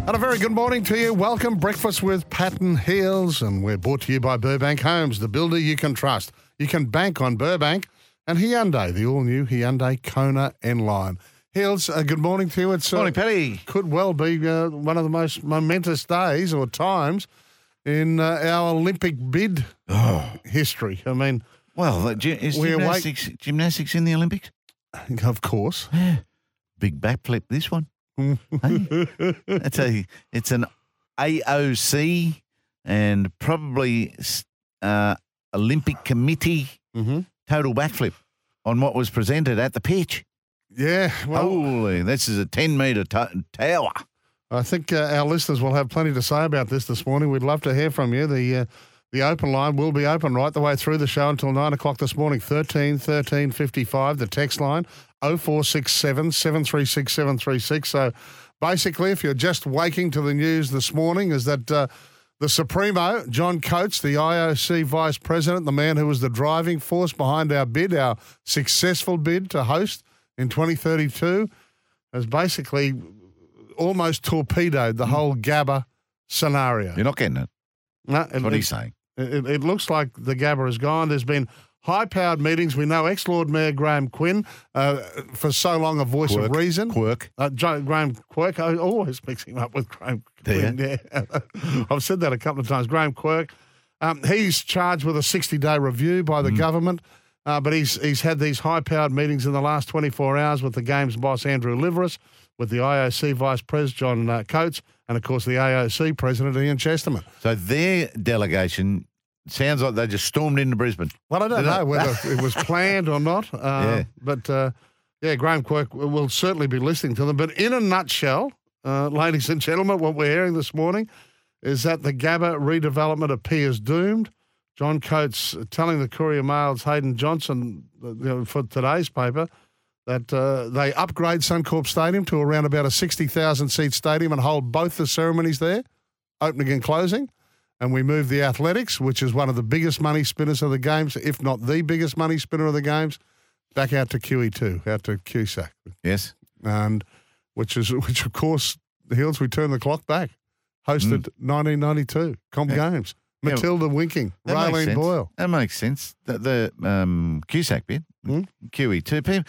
And a very good morning to you. Welcome, Breakfast with Pat and Heals. And we're brought to you by Burbank Homes, the builder you can trust. You can bank on Burbank and Hyundai, the all new Hyundai Kona N line. Heals, uh, good morning to you. It's uh, Morning, Paddy. could well be uh, one of the most momentous days or times in uh, our Olympic bid history. I mean, Well, is We're wait- gymnastics, gymnastics in the Olympics? of course. Big backflip, this one. Hey, it's a it's an AOC and probably uh, Olympic Committee hmm total backflip on what was presented at the pitch. Yeah, well, Holy, this is a ten metre t- tower. I think uh, our listeners will have plenty to say about this this morning. We'd love to hear from you. The uh, the open line will be open right the way through the show until nine o'clock this morning. 13 13 55, the text line 0467 736 736. So basically, if you're just waking to the news this morning, is that uh, the Supremo, John Coates, the IOC vice president, the man who was the driving force behind our bid, our successful bid to host in 2032, has basically almost torpedoed the whole Gabba scenario. You're not getting it. No, it, what he's saying. It, it looks like the Gabba is gone. There's been high powered meetings. We know ex Lord Mayor Graham Quinn, uh, for so long a voice of reason. Quirk. Uh, Jo- Graham Quirk, I always mix him up with Graham Quinn. Yeah. I've said that a couple of times. Graham Quirk. Um, he's charged with a 60 day review by the Mm. government, uh, but he's, he's had these high powered meetings in the last 24 hours with the Games boss, Andrew Liveris, with the IOC vice president, John uh, Coates, and of course the AOC president, Ian Chesterman. So their delegation sounds like they just stormed into Brisbane. Well, I don't Did it? know whether it was planned or not. Uh, Yeah. But uh, yeah, Graham Quirk will certainly be listening to them. But in a nutshell, uh, ladies and gentlemen, what we're hearing this morning is that the Gabba redevelopment appears doomed. John Coates telling the Courier Mail's Hayden Johnson uh, you know, for today's paper that uh, they upgrade Suncorp Stadium to around about a 60,000 seat stadium and hold both the ceremonies there, opening and closing. And we move the athletics, which is one of the biggest money spinners of the games, if not the biggest money spinner of the games, back out to QE2, out to QSAC. Yes. And which is, which of course, the Hills, we turn the clock back. Hosted 1992, Comp Mm. Yeah. Games. Yeah, Matilda Winking, That makes Raelene. Boyle. That makes sense. The, the um, QSAC bit, Hmm? QE2, people,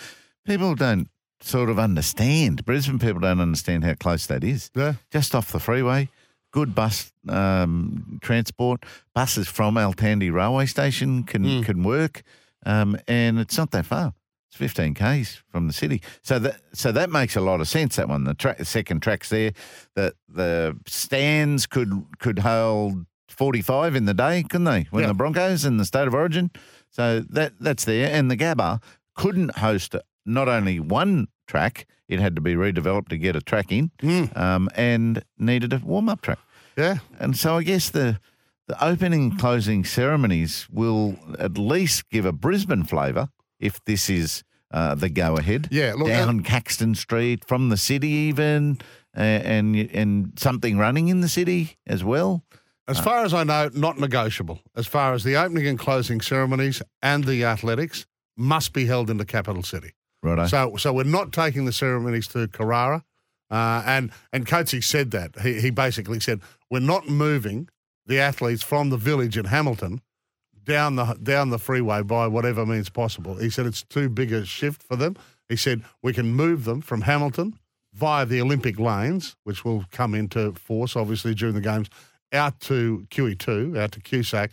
people don't sort of understand. Brisbane people don't understand how close that is. Yeah. Just off the freeway, good bus um, transport. Buses from Altandi railway station can Hmm. can work, um, and it's not that far. It's 15 k's from the city, so that so that makes a lot of sense. That one, the track, the second track's there. The the stands could could hold 45 in the day, couldn't they? When Yeah. the Broncos in the state of origin, so that that's there. And the Gabba couldn't host not only one track, it had to be redeveloped to get a track in, Mm. um, and needed a warm up track. Yeah. And so I guess the the opening and closing ceremonies will at least give a Brisbane flavour if this is uh, the go ahead. Yeah, look, down Caxton Street from the city even, uh, and and something running in the city as well. As far as I know, not negotiable. As far as the opening and closing ceremonies and the athletics must be held in the capital city. Righto. So, so we're not taking the ceremonies to Carrara, uh, and and Coatsy said that he he basically said we're not moving the athletes from the village in Hamilton down the down the freeway by whatever means possible. He said it's too big a shift for them. He said we can move them from Hamilton via the Olympic lanes, which will come into force obviously during the games, out to QE2, out to QSAC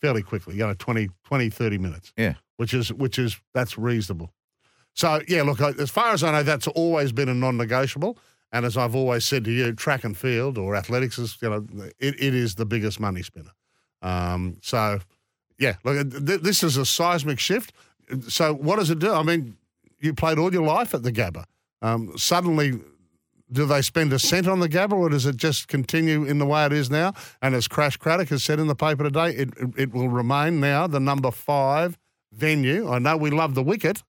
fairly quickly, you know, 20, 20 30 minutes. Yeah. Which is, which is, that's reasonable. So, yeah, look, as far as I know, that's always been a non negotiable. And as I've always said to you, track and field or athletics is, you know, it, it is the biggest money spinner. Um, so, yeah, look, th- this is a seismic shift. So, what does it do? I mean, you played all your life at the Gabba. Um, suddenly, do they spend a cent on the Gabba, or does it just continue in the way it is now? And as Crash Craddock has said in the paper today, it, it, it will remain now the number five venue. I know we love the wicket,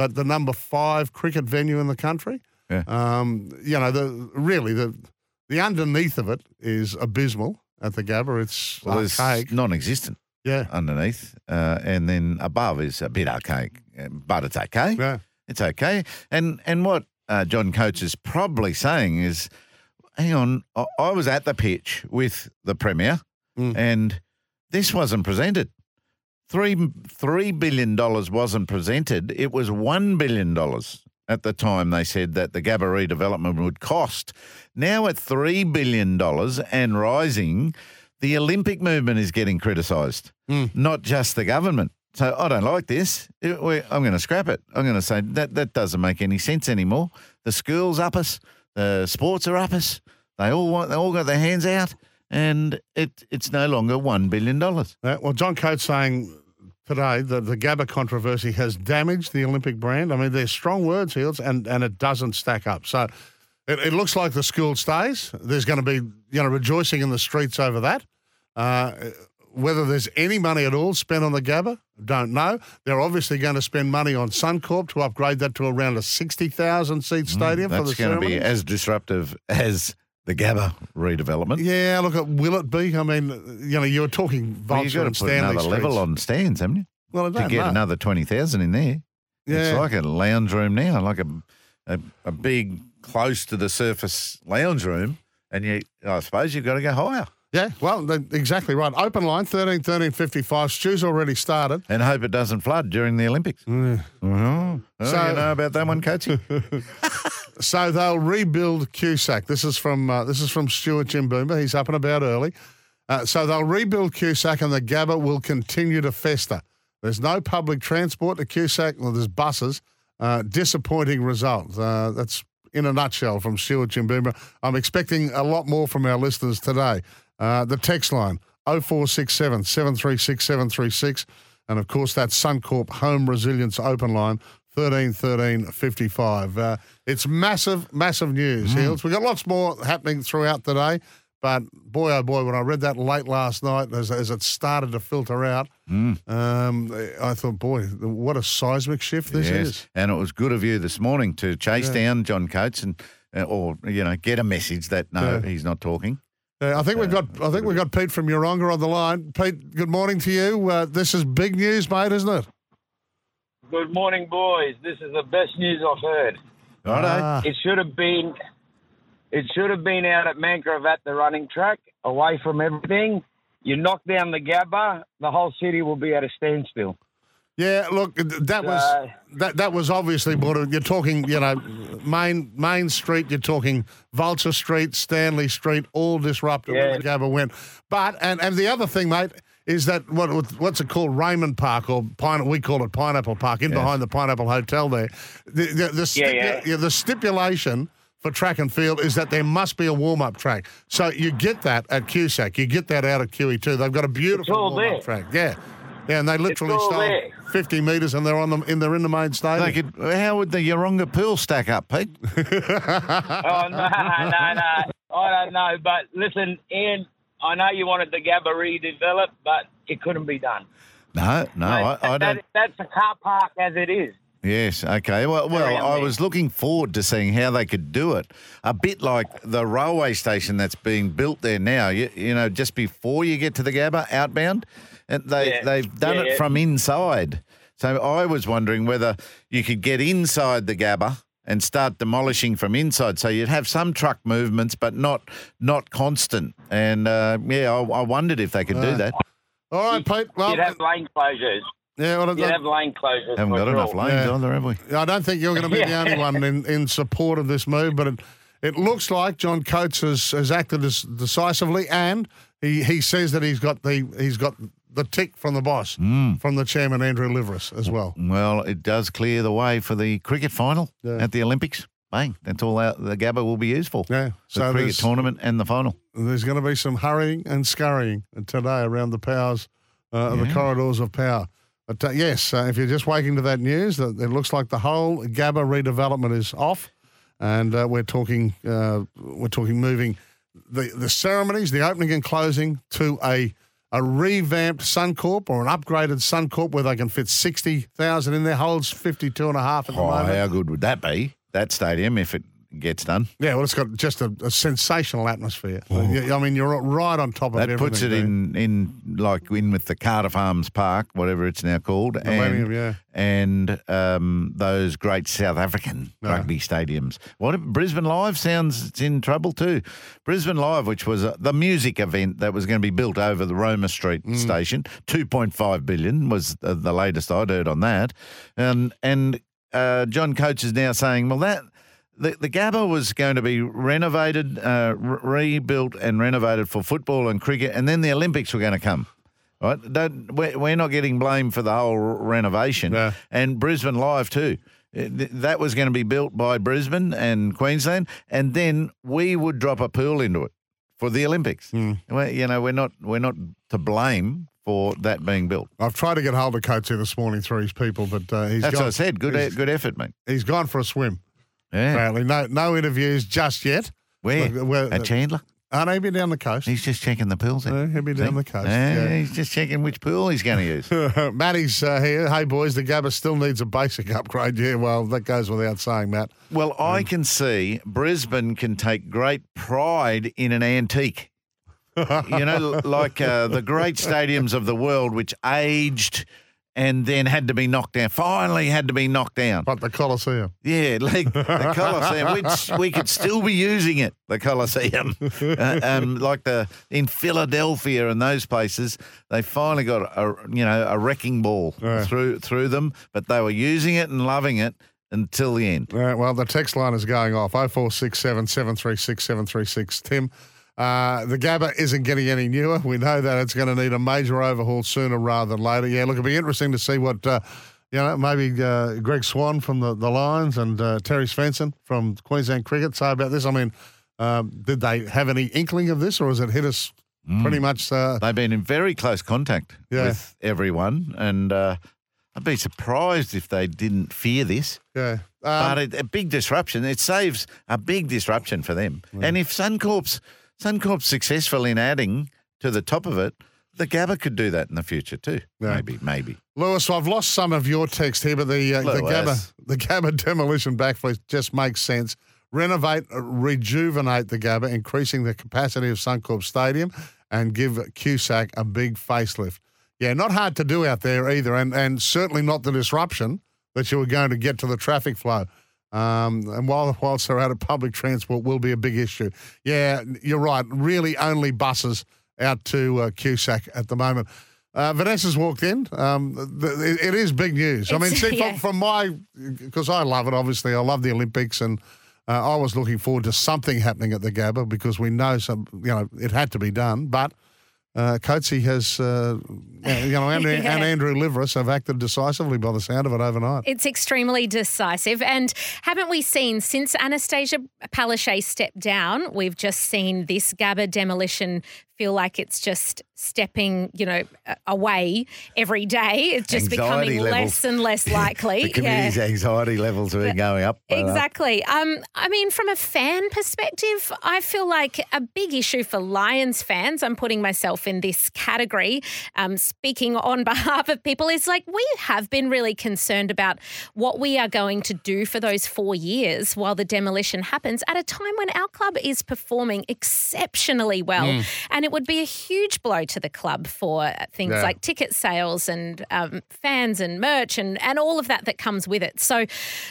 but the number five cricket venue in the country. Yeah. Um, you know, the really the the underneath of it is abysmal at the Gabba. It's Well, it's non-existent Yeah, underneath, uh, and then above is a bit archaic, uh, but it's okay. yeah. It's okay. And and what uh, John Coates is probably saying is, hang on, I, I was at the pitch with the premier, Mm. and this wasn't presented. Three three billion dollars wasn't presented. It was one billion dollars at the time. They said that the Gabba redevelopment would cost. Now at three billion dollars and rising, the Olympic movement is getting criticised, Mm. not just the government. So I don't like this. It- we- I'm going to scrap it. I'm going to say that that doesn't make any sense anymore. The schools up us, the sports are up us. They all want, they all got their hands out, and it it's no longer one billion dollars. Uh, well, John Coates saying today that the Gabba controversy has damaged the Olympic brand. I mean, they're strong words, Heals, and, and it doesn't stack up. So it, it looks like the school stays. There's going to be you know rejoicing in the streets over that. Uh, whether there's any money at all spent on the Gabba, don't know. They're obviously going to spend money on Suncorp to upgrade that to around a 60,000 seat stadium for the Mm, That's going to be as disruptive as the Gabba redevelopment. Yeah, look, at will it be? I mean, you know, you're talking Well, you've got to put Stanley another streets. level on stands, haven't you? well, I To don't get know. another twenty thousand in there. Yeah. It's like a lounge room now, like a, a a big close to the surface lounge room, and you I suppose you've got to go higher. Yeah, well, exactly right. Open line, 13 13 55. Stu's already started. And hope it doesn't flood during the Olympics. Oh, oh, So- you know about that one, Coachy? So they'll rebuild QSAC. This is from uh, this is from Stuart Jimboomba. He's up and about early. Uh, so they'll rebuild QSAC and the Gabba will continue to fester. There's no public transport to QSAC. Well, there's buses. Uh, disappointing result. Uh, that's in a nutshell from Stuart Jimboomba. I'm expecting a lot more from our listeners today. Uh, the text line 0467 736 736. And of course, that Suncorp Home Resilience Open line 13 13 55. Uh, it's massive, massive news, Heals. We've got lots more happening throughout today. But boy, oh boy, when I read that late last night, as, as it started to filter out, um, I thought, boy, what a seismic shift this yes. is. And it was good of you this morning to chase Yeah. down John Coates and, uh, or you know, get a message that no, Yeah. he's not talking. Uh, I think we've got I think we've got Pete from Yeronga on the line. Pete, good morning to you. Uh, this is big news, mate, isn't it? Good morning, boys. This is the best news I've heard. Righto. Ah, It should have been, it should have been out at Mangrove at the running track, away from everything. You knock down the Gabba, the whole city will be at a standstill. Yeah, look, that was Uh, that that was obviously what you're talking. You know, main Main Street. You're talking Vulture Street, Stanley Street, all disrupted when Yeah. the Gabba went. But and and the other thing, mate, is that what what's it called, Raymond Park or Pine? We call it Pineapple Park, in Yes. behind the Pineapple Hotel there. The the, the, Yeah, stipu- yeah. the stipulation. For track and field is that there must be a warm up track. So you get that at QSAC. You get that out of QE2. They've got a beautiful warm up track. Yeah. Yeah, and they literally all stole there. 50 metres and they're on them in they're in the main stadium. They could, how would the Yeronga pool stack up, Pete? Oh, no, no, no. I don't know. But listen, Ian, I know you wanted the Gabba redeveloped, but it couldn't be done. No, no, I, I That- don't. that's a car park as it is. Yes, okay. Well, well, I was looking forward to seeing how they could do it. A bit like the railway station that's being built there now. You, you know, just before you get to the Gabba outbound, and they Yeah. they've done Yeah, it yeah. from inside. So I was wondering whether you could get inside the Gabba and start demolishing from inside. So you'd have some truck movements, but not not constant. And uh, yeah, I, I wondered if they could do Uh, that. All right, Pete. Well, You'd have lane closures. Yeah, well, You'd have lane closures. Haven't got enough lanes Yeah. either, have we? I don't think you're going to be the only one in, in support of this move, but it, it looks like John Coates has, has acted as decisively, and he, he says that he's got the he's got the tick from the boss, from the chairman Andrew Liveris as well. Well, it does clear the way for the cricket final Yeah. at the Olympics. Bang, that's all out the Gabba will be used for. Yeah, so The cricket tournament and the final. there's going to be some hurrying and scurrying today around the powers, uh, the corridors of power. But uh, yes, uh, if you're just waking to that news, that it looks like the whole Gabba redevelopment is off, and uh, we're talking uh, we're talking moving the the ceremonies, the opening and closing to a a revamped Suncorp or an upgraded Suncorp where they can fit sixty thousand in there. Holds fifty two and a half at the Oh, moment. how good would that be? That stadium, if it gets done. Yeah, well, it's got just a, a sensational atmosphere. I mean, you're right on top of That everything. puts it there. in, in like in with the Cardiff Arms Park, whatever it's now called, Millennium, and, yeah. and um, those great South African No. rugby stadiums. What Brisbane Live sounds it's in trouble too. Brisbane Live, which was uh, the music event that was going to be built over the Roma Street Mm. station, two point five billion was the, the latest I'd heard on that, and and uh, John Coates is now saying, well that. The, the Gabba was going to be renovated, uh, re- rebuilt, and renovated for football and cricket, and then the Olympics were going to come. Right? Don't, we're, we're not getting blamed for the whole renovation, No. and Brisbane Live too. Uh, That was going to be built by Brisbane and Queensland, and then we would drop a pool into it for the Olympics. Well, you know, we're not we're not to blame for that being built. I've tried to get hold of Coates here this morning through his people, but uh, he's That's gone, what I said. Good e- good effort, mate. he's gone for a swim. Yeah. Apparently, no no interviews just yet. Where? Look, where- At Chandler. Aren't he be down the coast? He's just checking the pools. Uh, he'll be down See? the coast. Yeah, yeah. He's just checking which pool he's going to use. Matty's uh, here. Hey, boys, the Gabba still needs a basic upgrade. Yeah, well, that goes without saying, Matt. Well, I can see Brisbane can take great pride in an antique. you know, like uh, the great stadiums of the world, which aged and then had to be knocked down. Finally, had to be knocked down. But the Coliseum. Yeah, like the Colosseum, which we could still be using it. The Colosseum, uh, um, like the in Philadelphia and those places, they finally got a you know a wrecking ball Yeah. through through them, but they were using it and loving it until the end. Right, well, the text line is going off 0467 736 736. Tim, uh, the Gabba isn't getting any newer. We know that it's going to need a major overhaul sooner rather than later. Yeah, look, it'll be interesting to see what, uh, you know, maybe uh, Greg Swann from the, the Lions and uh, Terry Svenson from Queensland Cricket say about this. I mean, um, did they have any inkling of this or has it hit us pretty much? Uh, They've been in very close contact Yeah. with everyone, and uh, I'd be surprised if they didn't fear this. yeah. but Um, a, a big disruption. It saves a big disruption for them. And if Suncorp's Suncorp's successful in adding to the top of it, the Gabba could do that in the future too. Yeah. Maybe, maybe. Lewis, I've lost some of your text here, but the uh, the Gabba the Gabba demolition backflip just makes sense. Renovate, uh, rejuvenate the Gabba, increasing the capacity of Suncorp Stadium, and give QSAC a big facelift. Yeah, not hard to do out there either, and and certainly not the disruption that you were going to get to the traffic flow. Um, and while whilst they're out of public transport, will be a big issue. Yeah, you're right. Really, only buses out to uh, QSAC at the moment. Uh, Vanessa's walked in. Um, th- it, it is big news. I mean, see, yeah. from, from my, because I love it, obviously, I love the Olympics, and uh, I was looking forward to something happening at the Gabba because we know some, you know, it had to be done. But uh, Coatsy has, uh, you know, and, Yeah. and Andrew Liveris have acted decisively by the sound of it overnight. It's extremely decisive. And haven't we seen since Annastacia Palaszczuk stepped down, we've just seen this Gabba demolition feel like it's just stepping, you know, away every day. It's just Anxiety becoming levels. less and less likely. The community's anxiety levels are going up. Exactly. Um, I mean, from a fan perspective, I feel like a big issue for Lions fans, I'm putting myself in this category, um, speaking on behalf of people, is like we have been really concerned about what we are going to do for those four years while the demolition happens at a time when our club is performing exceptionally well. And it would be a huge blow to the club for things Yeah. like ticket sales and um, fans and merch and, and all of that that comes with it. So,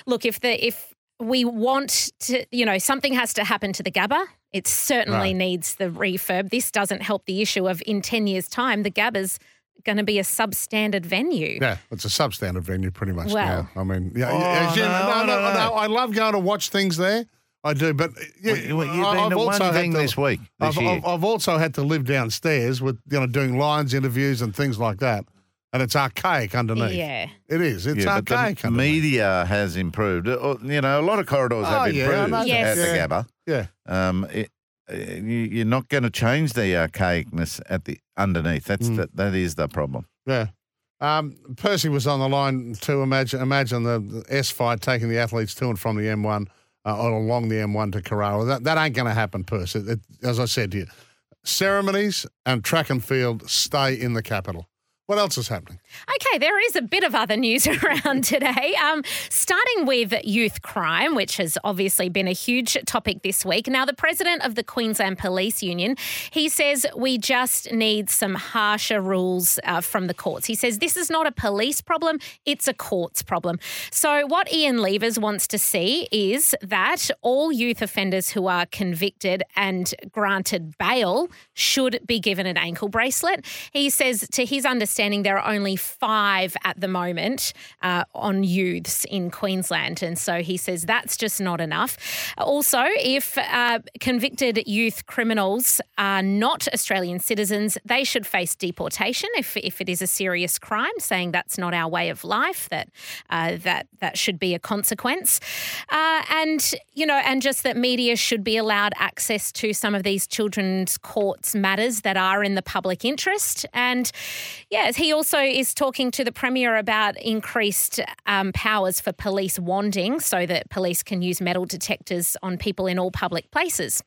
look, if the if we want to, you know, something has to happen to the Gabba. It certainly Right. needs the refurb. This doesn't help the issue of in ten years' time the Gabba's going to be a substandard venue. Yeah, it's a substandard venue pretty much Well. now. I mean, yeah, Oh, as you- no, no, no, no, no. no, I love going to watch things there. I do, but yeah, Well, you- well, you've I- been I've to one also had thing this week, this I've, year. I've, I've also had to live downstairs with you know doing Lions interviews and things like that, and it's archaic underneath. Yeah. it is. It's yeah, but archaic the underneath. media has improved. Uh, You know, a lot of corridors Oh, have yeah, improved know Yes. at the. Gabba. Yeah, Um, it, uh, you, you're not going to change the archaicness at the underneath. That's Mm. the, that is the problem. yeah. Um, Percy was on the line to Imagine, imagine the, the S fight taking the athletes to and from the M1 uh, along the M1 to Carrara. That that ain't going to happen, Percy. As I said to you, ceremonies and track and field stay in the capital. What else is happening? Okay, there is a bit of other news around today. Um, starting with youth crime, which has obviously been a huge topic this week. Now, the president of the Queensland Police Union, he says we just need some harsher rules uh, from the courts. He says this is not a police problem; it's a courts problem. So, what Ian Leavers wants to see is that all youth offenders who are convicted and granted bail should be given an ankle bracelet. He says, to his understanding, there are only five at the moment uh, on youths in Queensland. And so he says that's just not enough. Also, if uh, convicted youth criminals are not Australian citizens, they should face deportation if, if it is a serious crime, saying that's not our way of life, that, uh, that, that should be a consequence. Uh, and, you know, and just that media should be allowed access to some of these children's courts matters that are in the public interest. And yes, he also is talking to the Premier about increased um, powers for police wanding so that police can use metal detectors on people in all public places.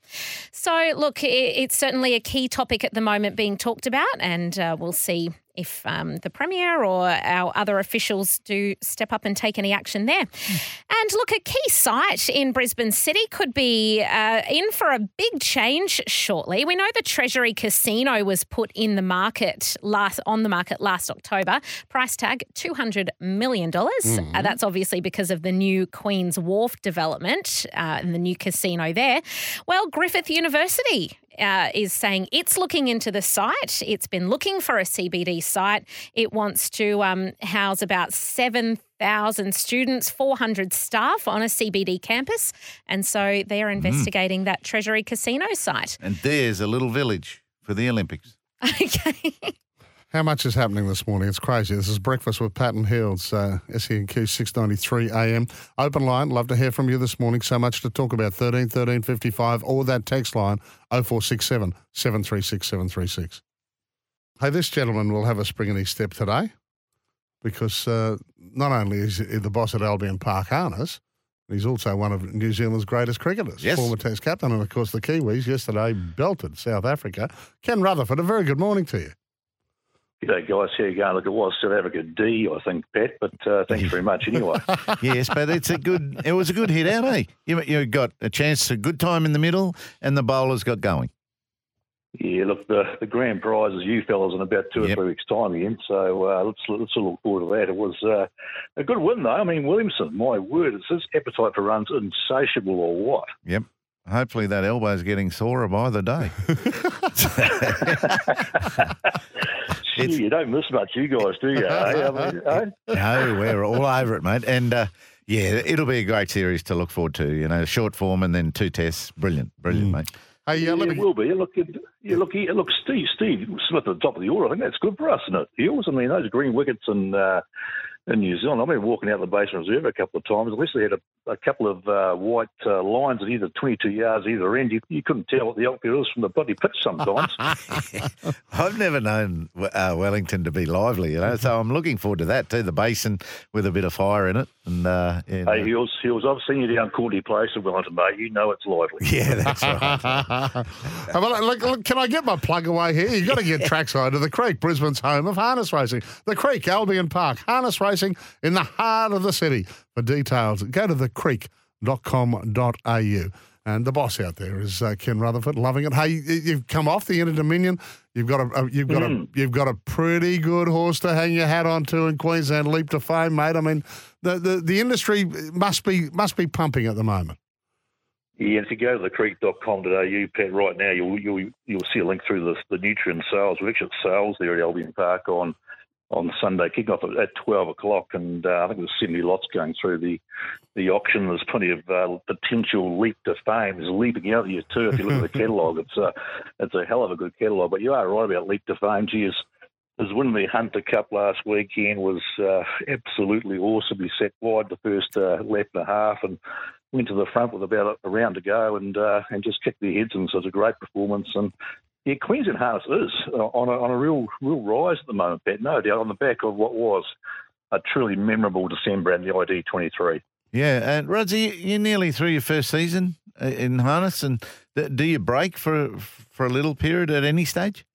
So, look, i- it's certainly a key topic at the moment being talked about, and uh, we'll see if um, the Premier or our other officials do step up and take any action there. And look, a key site in Brisbane City could be uh, in for a big change shortly. We know the Treasury Casino was put in the market last on the market last October. Price tag two hundred million dollars. Uh, that's obviously because of the new Queen's Wharf development uh, and the new casino there. Well, Griffith University uh, is saying it's looking into the site. It's been looking for a CBD site. It wants to um, house about 7,000 students, 400 staff on a CBD campus. And so they're investigating that Treasury Casino site. And there's a little village for the Olympics. Okay. How much is happening this morning? It's crazy. This is Breakfast with Pat and Hills, uh, SENQ 693 AM. Open line. Love to hear from you this morning. So much to talk about. 13 13 55 or that text line 0467 736 736. Hey, this gentleman will have a spring in his step today because uh, not only is he the boss at Albion Park Harness, he's also one of New Zealand's greatest cricketers, Yes. former Test captain, and of course the Kiwis yesterday belted South Africa. Ken Rutherford, a very good morning to you. G'day, guys. How you going? Look, it was South Africa D, I think, Pat, but uh, thanks very much anyway. yes, but it's a good. It was a good hit out, eh? You you got a chance, a good time in the middle, and the bowlers got going. yeah, look, the, the grand prize is you fellas in about two Yep. or three weeks' time again, so uh, let's, let's look forward to that. It was uh, a good win, though. I mean, Williamson, my word, is his appetite for runs insatiable or what? Yep. Hopefully that elbow's getting sorer by the day. Gee, you don't miss much, you guys, do you? eh? I mean, eh? no, we're all over it, mate. And uh, yeah, it'll be a great series to look forward to. You know, short form and then two tests. Brilliant, brilliant, mate. Hey, yeah, Yeah, let it me, will be. Look, it, yeah, look, yeah, look, Steve, Steve Smith at the top of the order. I think that's good for us, isn't it? Eels. I mean, those green wickets in uh, in New Zealand. I've been walking out the Basin Reserve a couple of times. Unless they had a, a couple of uh, white uh, lines at either 22 yards either end, you, you couldn't tell what the outfield was from the bloody pitch sometimes. I've never known uh, Wellington to be lively, you know, so I'm looking forward to that too. The basin with a bit of fire in it, and uh, yeah, hey, Hills, Hills, I've seen you down Courtney Place in Wellington, mate. You know it's lively. yeah, that's right. Well, look, look, can I get my plug away here? You've got to get trackside to the Creek, Brisbane's home of harness racing. The Creek, Albion Park, harness racing in the heart of the city. For details, go to thecreek.com.au. And the boss out there is uh, Ken Rutherford, loving it. Hey, you- you've come off the Inter Dominion. You've got a, you've got a you've got a pretty good horse to hang your hat on to in Queensland. Leap to fame, mate. I mean, the, the, the industry must be must be pumping at the moment. Yeah, if you go to thecreek.com.au, Pat, right now you'll you'll you'll see a link through the the Nutrien sales. We're actually at sales there at Albion Park on on the Sunday kickoff at, at 12 o'clock, and uh, I think there's 70 lots going through the the auction. There's plenty of uh, potential leap to fame. There's leaping out of you too. If you look at the catalogue, it's a it's a hell of a good catalogue. But you are right about leap to fame. Geez, his winning the Hunter Cup last weekend was uh, absolutely awesome. He set wide the first uh, lap and a half and went to the front with about a round to go and uh, and just kicked their heads in. So it was a great performance. And yeah, Queensland harness is uh, on a, on a real real rise at the moment, Pat. No doubt on the back of what was a truly memorable December and the ID 23. Yeah, and Rodsy, you're nearly through your first season uh, in harness, and do you break for for a little period at any stage?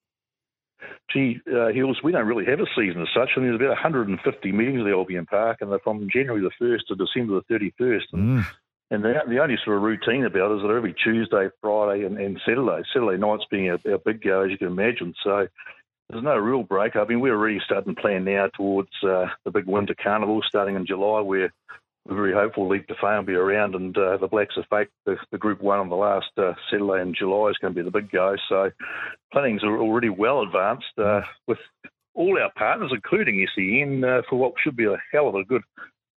Gee, uh, Hills, we don't really have a season as such. I mean, there's about 150 meetings at the Albion Park, and they're from January the 1st to December the 31st. And, mm. And the, the only sort of routine about it is that every Tuesday, Friday, and, and Saturday, Saturday nights being our, our big go, as you can imagine. So there's no real break. I mean, we're already starting to plan now towards uh, the big winter carnival starting in July, where we're very hopeful Leap to Fame will be around, and uh, the Blacks A Fake, the, the, Group One on the last uh, Saturday in July is going to be the big go. So plannings are already well advanced uh, with all our partners, including SEN, uh, for what should be a hell of a good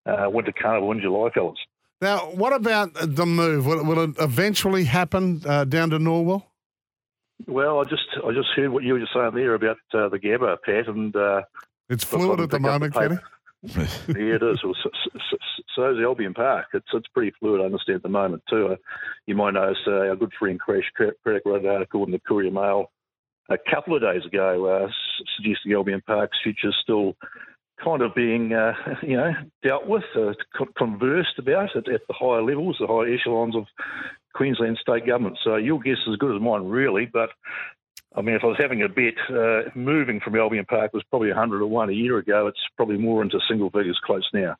uh, winter carnival in July, fellas. Now, what about the move? Will, will it eventually happen uh, down to Norwell? Well, I just I just heard what you were just saying there about the Gabba, Pat, and it's fluid at the moment, Kenny yeah, it is. Well, so, so, so, is the Albion Park. It's it's pretty fluid, I understand, at the moment, too. Uh, you might notice uh, our good friend Crash Craddock wrote an article in the Courier Mail a couple of days ago uh, suggesting Albion Park's future is still kind of being, uh, you know, dealt with, uh, conversed about at, at the higher levels, the higher echelons of Queensland state government. So your guess is as good as mine, really. But I mean, if I was having a bet, uh, moving from Albion Park was probably 100 to 1 a year ago. It's probably more into single figures close now.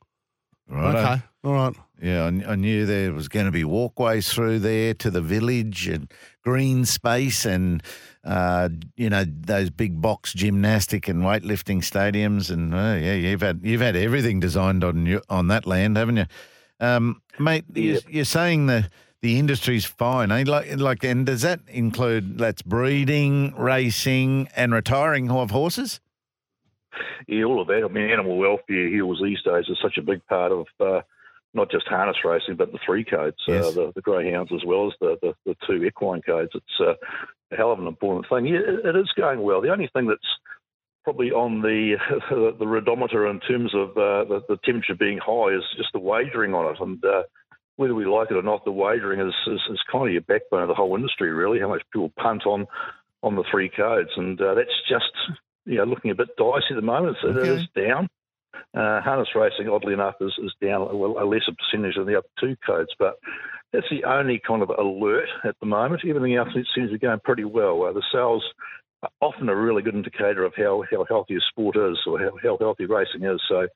Right. Okay. All right. Yeah, I, I, knew there was going to be walkways through there to the village and green space and, uh, you know, those big box gymnastic and weightlifting stadiums. And, uh, yeah, you've had you've had everything designed on you, on that land, haven't you? Um, mate, yep. you're, you're saying the the industry's fine. Eh? Like, like, and does that include that's breeding, racing, and retiring of horses? Yeah, all of that. I mean, animal welfare here was these days is such a big part of uh, not just harness racing, but the three codes, uh, yes. uh, the, the greyhounds as well as the, the, the two equine codes. It's uh, a hell of an important thing. Yeah, it, it is going well. The only thing that's probably on the the redometer in terms of uh, the, the, temperature being high is just the wagering on it, and uh, whether we like it or not, the wagering is, is, is, kind of your backbone of the whole industry, really. How much people punt on on the three codes, and uh, that's just you know looking a bit dicey at the moment. So okay. It is down. Uh, harness racing, oddly enough, is, is down a, a lesser percentage than the other two codes, but that's the only kind of alert at the moment. Everything else seems to be going pretty well. Uh, the sales are often a really good indicator of how, how healthy a sport is or how, how healthy racing is. So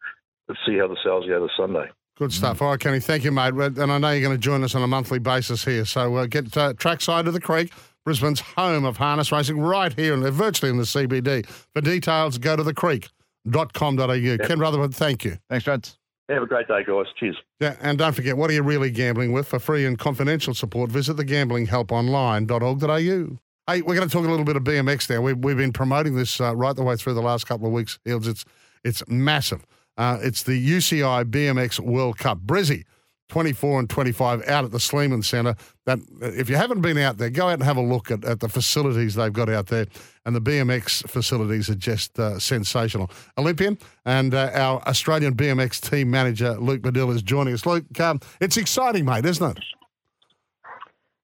let's see how the sales go this Sunday. Good stuff. All right, Kenny, thank you, mate. And I know you're going to join us on a monthly basis here. So uh, get uh, trackside of the creek, Brisbane's home of harness racing, right here, and virtually in the CBD. For details, go to thecreek.com.au. Yep. Ken Rutherford, thank you. Thanks, Reds. Have a great day, guys. Cheers. Yeah, and don't forget, what are you really gambling with? For free and confidential support, visit thegamblinghelponline.org.au. Hey, we're going to talk a little bit of BMX now. We've, we've been promoting this uh, right the way through the last couple of weeks. It's, it's massive. Uh, it's the UCI BMX World Cup. Brizzy, 24 and 25 out at the Sleeman Centre. That if you haven't been out there, go out and have a look at, at the facilities they've got out there. And the BMX facilities are just uh, sensational. Olympian and uh, our Australian BMX team manager, Luke Madill, is joining us. Luke, um, it's exciting, mate, isn't it?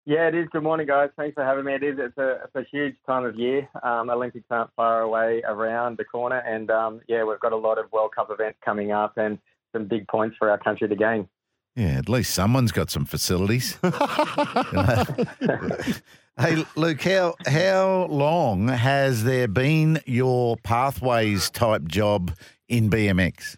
Yeah, it is. Good morning, guys. Thanks for having me. It is. It's a, it's a huge time of year. Um, Olympics aren't far away around the corner, and um, yeah, we've got a lot of World Cup events coming up and some big points for our country to gain. Yeah, at least someone's got some facilities. hey, Luke, how how long has there been your pathways type job in BMX?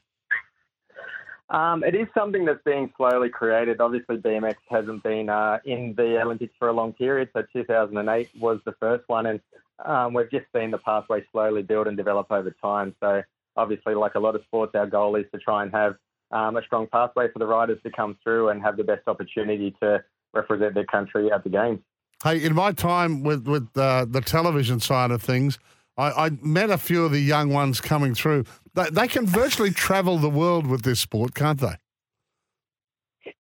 Um, it is something that's being slowly created. Obviously, BMX hasn't been uh, in the Olympics for a long period, so 2008 was the first one, and um, we've just seen the pathway slowly build and develop over time. So, obviously, like a lot of sports, our goal is to try and have um, a strong pathway for the riders to come through and have the best opportunity to represent their country at the games. Hey, in my time with with uh, the television side of things, I, I, met a few of the young ones coming through. They, they can virtually travel the world with this sport, can't they?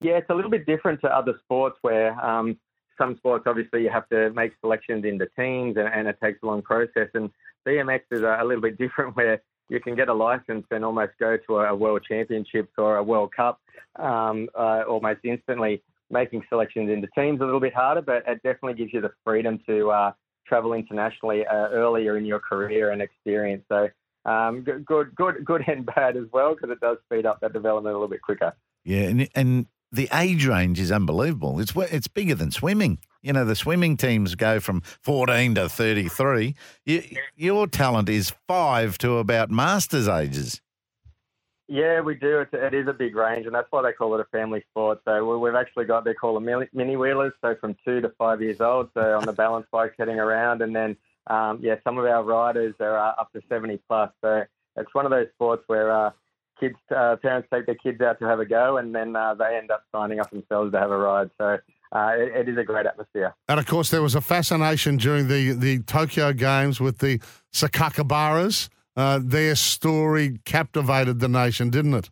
Yeah, it's a little bit different to other sports where um, some sports obviously you have to make selections into teams and, and it takes a long process. And BMX is a, a, little bit different where you can get a license and almost go to a, World Championships or a World Cup um, uh, almost instantly. Making selections into teams a little bit harder, but it definitely gives you the freedom to uh, travel internationally uh, earlier in your career and experience. So um, good, good, good, good and bad as well because it does speed up that development a little bit quicker. Yeah, and and the age range is unbelievable. It's it's bigger than swimming. You know, the swimming teams go from 14 to 33. You, your talent is five to about masters ages. Yeah, we do. It's, it is a big range, and that's why they call it a family sport. So we've actually got, they call them mini wheelers, so from two to five years old, so on the balance bike heading around. And then, um, yeah, some of our riders are up to 70 plus. So it's one of those sports where uh, kids, uh, parents take their kids out to have a go, and then uh, they end up signing up themselves to have a ride. So uh, it, it is a great atmosphere. And of course, there was a fascination during the, the Tokyo Games with the Sakakibara's. Uh, their story captivated the nation, didn't it?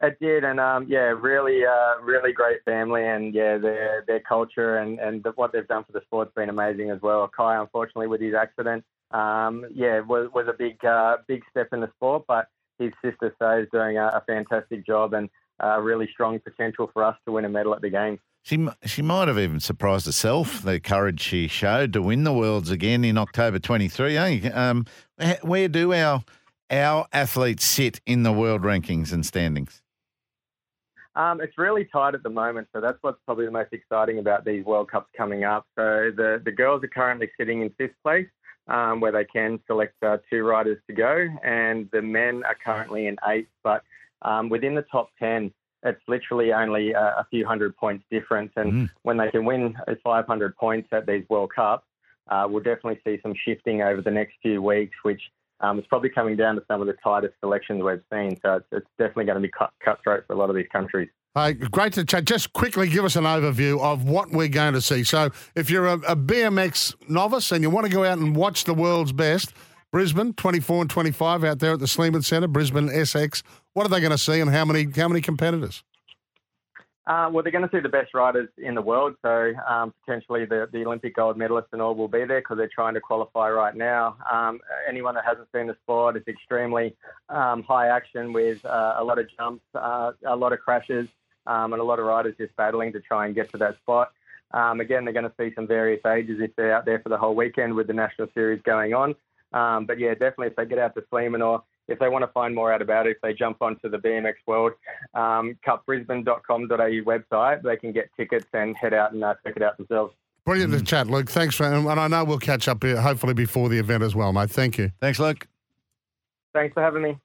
It did, and um, yeah, really, uh, really great family, and yeah, their their culture and and what they've done for the sport's been amazing as well. Kai, unfortunately, with his accident, um, yeah, was was a big uh, big step in the sport, but his sister Saya is doing a, a fantastic job and a really strong potential for us to win a medal at the games. She she might have even surprised herself the courage she showed to win the worlds again in October 23. Eh? Um, where do our our athletes sit in the world rankings and standings? Um, it's really tight at the moment, so that's what's probably the most exciting about these World Cups coming up. So the the girls are currently sitting in fifth place, um, where they can select uh, two riders to go, and the men are currently in eighth. But um, within the top ten, it's literally only a, a few hundred points difference. And mm. when they can win 500 points at these World Cups, uh, we'll definitely see some shifting over the next few weeks, which um, is probably coming down to some of the tightest selections we've seen. So it's, it's definitely going to be cut, cutthroat for a lot of these countries. Hey, great to chat. Just quickly give us an overview of what we're going to see. So, if you're a, a BMX novice and you want to go out and watch the world's best, Brisbane, 24 and 25 out there at the Sleeman Centre, Brisbane SX. What are they going to see and how many how many competitors? Uh, well, they're going to see the best riders in the world. So um, potentially the, the Olympic gold medalists and all will be there because they're trying to qualify right now. Um, anyone that hasn't seen the sport, it's extremely um, high action with uh, a lot of jumps, uh, a lot of crashes, um, and a lot of riders just battling to try and get to that spot. Um, again, they're going to see some various ages if they're out there for the whole weekend with the national series going on. Um, but yeah, definitely if they get out to Sleeman or if they want to find more out about it, if they jump onto the BMX World um, cupbrisbane.com.au website, they can get tickets and head out and uh, check it out themselves. Brilliant to chat, Luke. Thanks for, and I know we'll catch up here hopefully before the event as well, mate. Thank you. Thanks, Luke. Thanks for having me.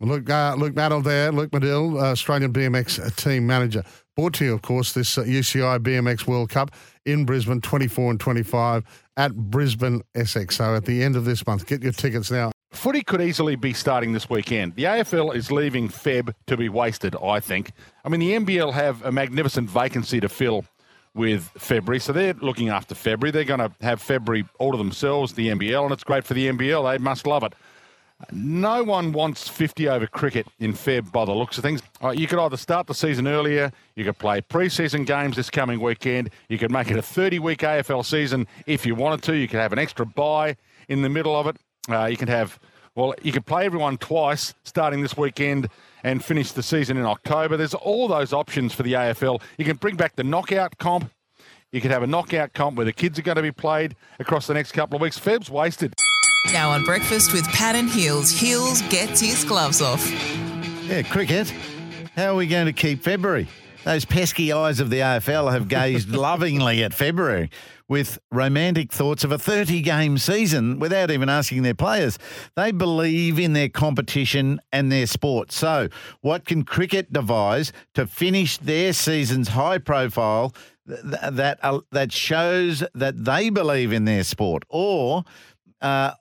Luke, uh, Luke Madill there, Luke Madill, uh, Australian BMX team manager. Brought to you, of course, this uh, UCI BMX World Cup in Brisbane, 24 and 25 at Brisbane SX. So at the end of this month, get your tickets now. Footy could easily be starting this weekend. The AFL is leaving Feb to be wasted, I think. I mean, the NBL have a magnificent vacancy to fill with February, so they're looking after February. They're going to have February all to themselves, the NBL, and it's great for the NBL. They must love it. No one wants 50 over cricket in Feb by the looks of things. Uh, you could either start the season earlier, you could play pre-season games this coming weekend, you could make it a 30-week AFL season if you wanted to. You could have an extra bye in the middle of it. Uh, you could have, well, you could play everyone twice starting this weekend and finish the season in October. There's all those options for the AFL. You can bring back the knockout comp. You could have a knockout comp where the kids are going to be played across the next couple of weeks. Feb's wasted. Now on breakfast with Pat and Heals, Heals gets his gloves off. Yeah, cricket. How are we going to keep February? Those pesky eyes of the AFL have gazed lovingly at February with romantic thoughts of a 30 game season without even asking their players. They believe in their competition and their sport. So, what can cricket devise to finish their season's high profile that uh, that shows that they believe in their sport or uh,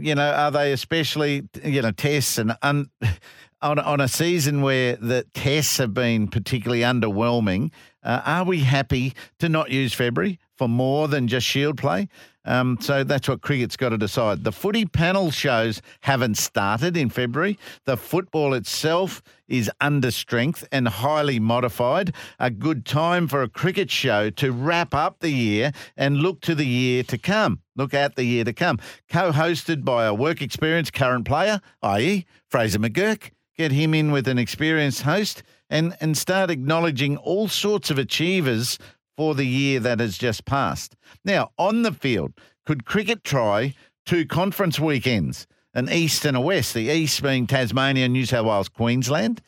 you know, are they especially, you know, tests and un, on, on a season where the tests have been particularly underwhelming, uh, are we happy to not use February for more than just Shield play? Um, so that's what cricket's got to decide. The footy panel shows haven't started in February. The football itself is under strength and highly modified. A good time for a cricket show to wrap up the year and look to the year to come. Look at the year to come. Co hosted by a work experience current player, i.e., Fraser McGurk. Get him in with an experienced host and, and start acknowledging all sorts of achievers for the year that has just passed. Now, on the field, could cricket try two conference weekends, an East and a West? The East being Tasmania, New South Wales, Queensland.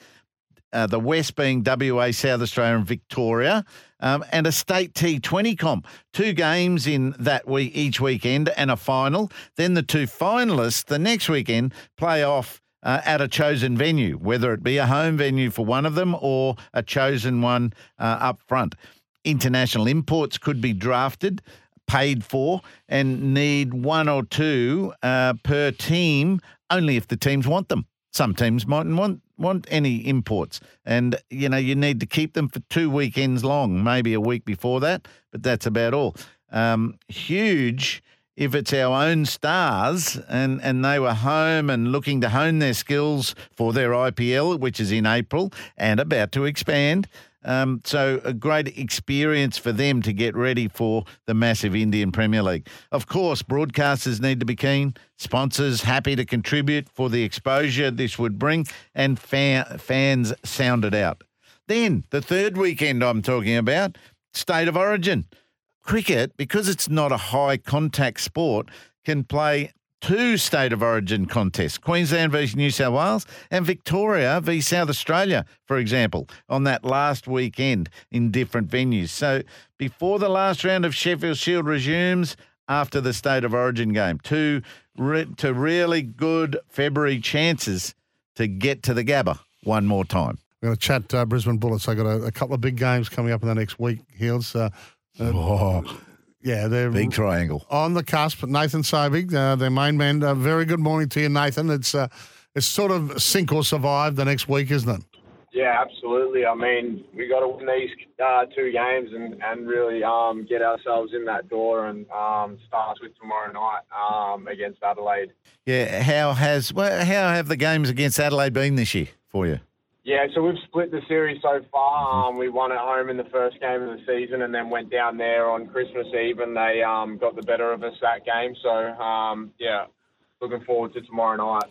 Uh, the West being WA, South Australia, and Victoria, um, and a state T20 comp. Two games in that week, each weekend, and a final. Then the two finalists the next weekend play off uh, at a chosen venue, whether it be a home venue for one of them or a chosen one uh, up front international imports could be drafted, paid for, and need one or two uh, per team only if the teams want them. Some teams mightn't want want any imports, and you know you need to keep them for two weekends long, maybe a week before that, but that's about all. Um, huge if it's our own stars and, and they were home and looking to hone their skills for their IPL, which is in April and about to expand. Um, so a great experience for them to get ready for the massive Indian Premier League. Of course, broadcasters need to be keen. Sponsors happy to contribute for the exposure this would bring, and fan, fans sound it out. Then the third weekend I'm talking about, State of Origin. Cricket, because it's not a high contact sport, can play two state of origin contests Queensland versus New South Wales and Victoria v South Australia, for example, on that last weekend in different venues. So before the last round of Sheffield Shield resumes, after the state of origin game, two re- to really good February chances to get to the Gabba one more time. We're going to chat uh, Brisbane Bullets. I've got a, a, couple of big games coming up in the next week, Heals. Uh, uh, oh. Yeah, they're big triangle on the cusp. Nathan Sobey, uh, their main man. Uh, very good morning to you, Nathan. It's uh, it's sort of sink or survive the next week, isn't it? Yeah, absolutely. I mean, we got to win these uh, two games and and really um, get ourselves in that door and um, start with tomorrow night um, against Adelaide. Yeah, how has well, how have the games against Adelaide been this year for you? Yeah, so we've split the series so far. Um, we won at home in the first game of the season, and then went down there on Christmas Eve, and they um, got the better of us that game. So um, yeah, looking forward to tomorrow night.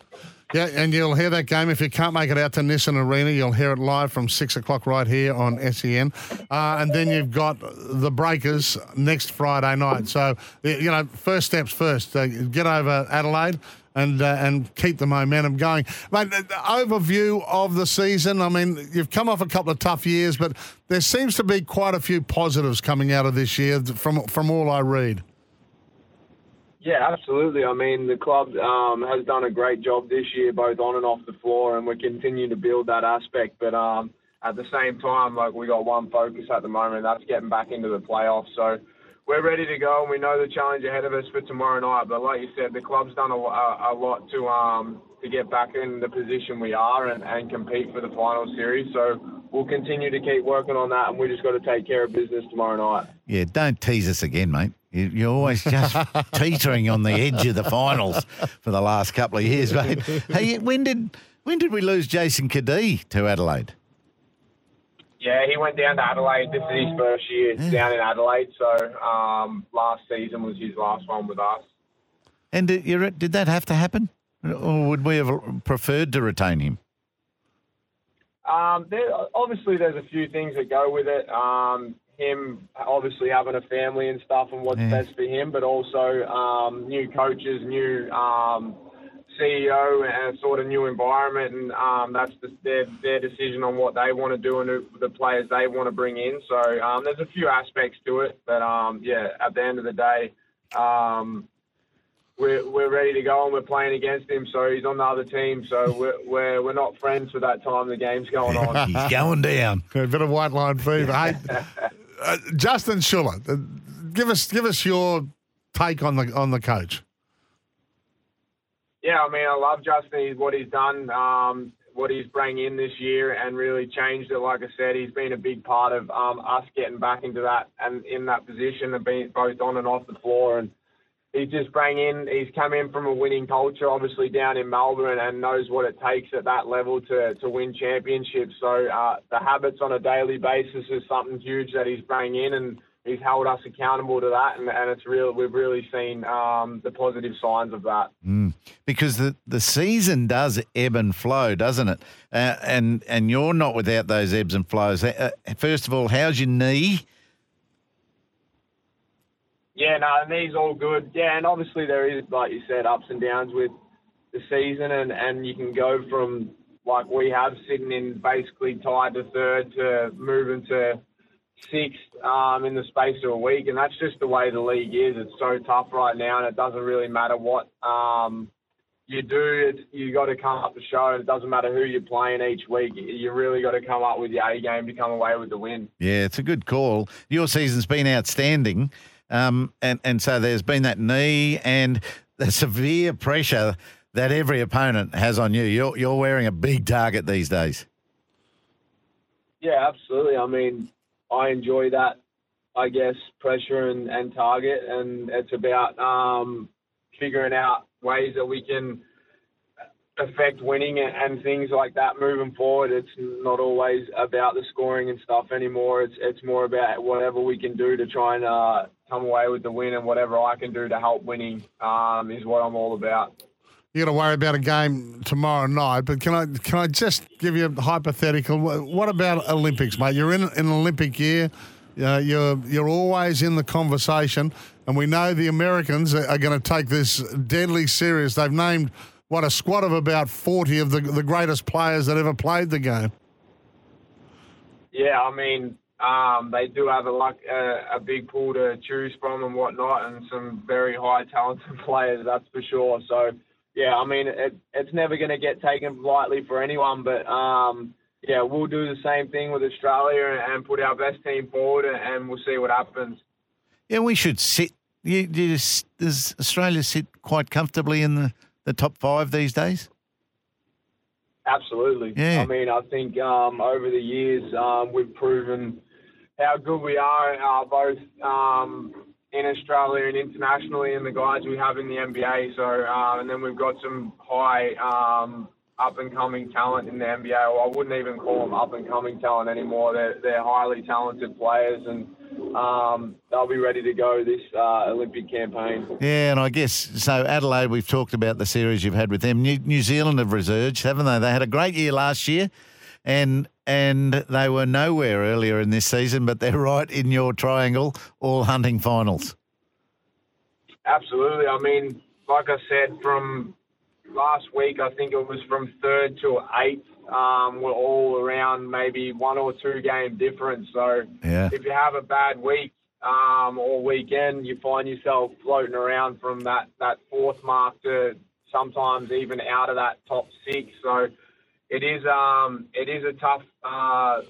Yeah, and you'll hear that game if you can't make it out to Nissan Arena. You'll hear it live from six o'clock right here on SEN, uh, and then you've got the Breakers next Friday night. So you know, first steps first. Uh, get over Adelaide and uh, and keep the momentum going. Mate, the overview of the season. I mean, you've come off a couple of tough years, but there seems to be quite a few positives coming out of this year from from all I read. Yeah, absolutely. I mean, the club um, has done a great job this year, both on and off the floor, and we're continuing to build that aspect. But um, at the same time, like we got one focus at the moment, and that's getting back into the playoffs. So we're ready to go, and we know the challenge ahead of us for tomorrow night. But like you said, the club's done a, a, a lot to um, to get back in the position we are and, and compete for the final series. So we'll continue to keep working on that, and we just got to take care of business tomorrow night. Yeah, don't tease us again, mate. You're always just teetering on the edge of the finals for the last couple of years, mate. Hey, when did when did we lose Jason Cadee to Adelaide? Yeah, he went down to Adelaide. This is his first year yeah. down in Adelaide. So um, last season was his last one with us. And did, you, did that have to happen, or would we have preferred to retain him? Um, there, obviously, there's a few things that go with it. Um, him obviously having a family and stuff, and what's yeah. best for him, but also um, new coaches, new um, CEO and a sort of new environment, and um, that's the, their their decision on what they want to do and the players they want to bring in. So um, there's a few aspects to it, but um, yeah, at the end of the day, um, we're we're ready to go and we're playing against him. So he's on the other team. So we're we're, we're not friends for that time the game's going on. he's going down. A bit of white line fever. hey, uh, Justin Schueller, uh, give us give us your take on the on the coach. Yeah, I mean, I love Justin. What he's done um, what he's bring in this year and really changed it. Like I said, he's been a big part of um, us getting back into that and in that position of being both on and off the floor. And he's just bring in. He's come in from a winning culture, obviously down in Melbourne, and knows what it takes at that level to to win championships. So uh, the habits on a daily basis is something huge that he's bringing in and he's held us accountable to that, and, and it's real. We've really seen um, the positive signs of that. Mm. Because the, the season does ebb and flow, doesn't it? Uh, and and you're not without those ebbs and flows. Uh, first of all, how's your knee? Yeah, no, the knee's all good. Yeah, and obviously there is, like you said, ups and downs with the season, and and you can go from like we have sitting in basically tied to third to moving to sixth um, in the space of a week, and that's just the way the league is. It's so tough right now, and it doesn't really matter what um, you do. It, you got to come up the show, it doesn't matter who you're playing each week. You really got to come up with your A game to come away with the win. Yeah, it's a good call. Your season's been outstanding, um, and and so there's been that knee and the severe pressure that every opponent has on you. You're you're wearing a big target these days. Yeah, absolutely. I mean, I enjoy that, I guess, pressure and, and target, and it's about um, figuring out ways that we can affect winning and things like that moving forward. It's not always about the scoring and stuff anymore. It's it's more about whatever we can do to try and uh, come away with the win, and whatever I can do to help winning um, is what I'm all about. You got to worry about a game tomorrow night, but can I can I just give you a hypothetical? What about Olympics, mate? You're in an Olympic year. Uh, you're you're always in the conversation, and we know the Americans are, are going to take this deadly serious. They've named what a squad of about forty of the the greatest players that ever played the game. Yeah, I mean, um, they do have a, like a, a, big pool to choose from and whatnot, and some very high talented players, that's for sure. So yeah, I mean, it, it's never going to get taken lightly for anyone, but um, yeah, we'll do the same thing with Australia and put our best team forward, and we'll see what happens. Yeah, we should sit. You, you does Australia sit quite comfortably in the, the top five these days? Absolutely. Yeah. I mean, I think um, over the years um, we've proven how good we are, uh, both um, in Australia and internationally, and the guys we have in the NBA. So, uh, and then we've got some high um, up and coming talent in the NBA. Well, I wouldn't even call them up and coming talent anymore. They're they're highly talented players, and um, they'll be ready to go this uh, Olympic campaign. Yeah, and I guess so. Adelaide, we've talked about the series you've had with them. New, New Zealand have resurged, haven't they? They had a great year last year and and they were nowhere earlier in this season, but they're right in your triangle, all hunting finals. Absolutely. I mean, like I said, from last week, I think it was from third to eighth. Um, we're all around maybe one or two game difference. So yeah. if you have a bad week um, or weekend, you find yourself floating around from that, that fourth mark to sometimes even out of that top six. So it is um, it is a tough uh,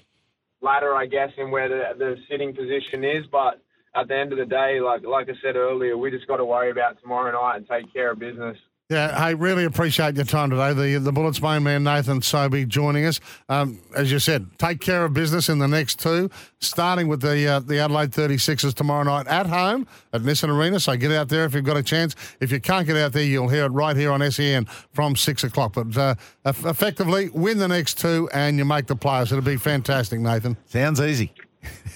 ladder, I guess, in where the, the sitting position is. But at the end of the day, like like I said earlier, we just got to worry about tomorrow night and take care of business. Yeah, I really appreciate your time today. The the Bullets main man Nathan Sobey joining us. Um, as you said, take care of business in the next two, starting with the uh, the Adelaide 36ers tomorrow night at home at Nissan Arena. So get out there if you've got a chance. If you can't get out there, you'll hear it right here on SEN from six o'clock. But uh, effectively, win the next two and you make the playoffs. It'll be fantastic, Nathan. Sounds easy.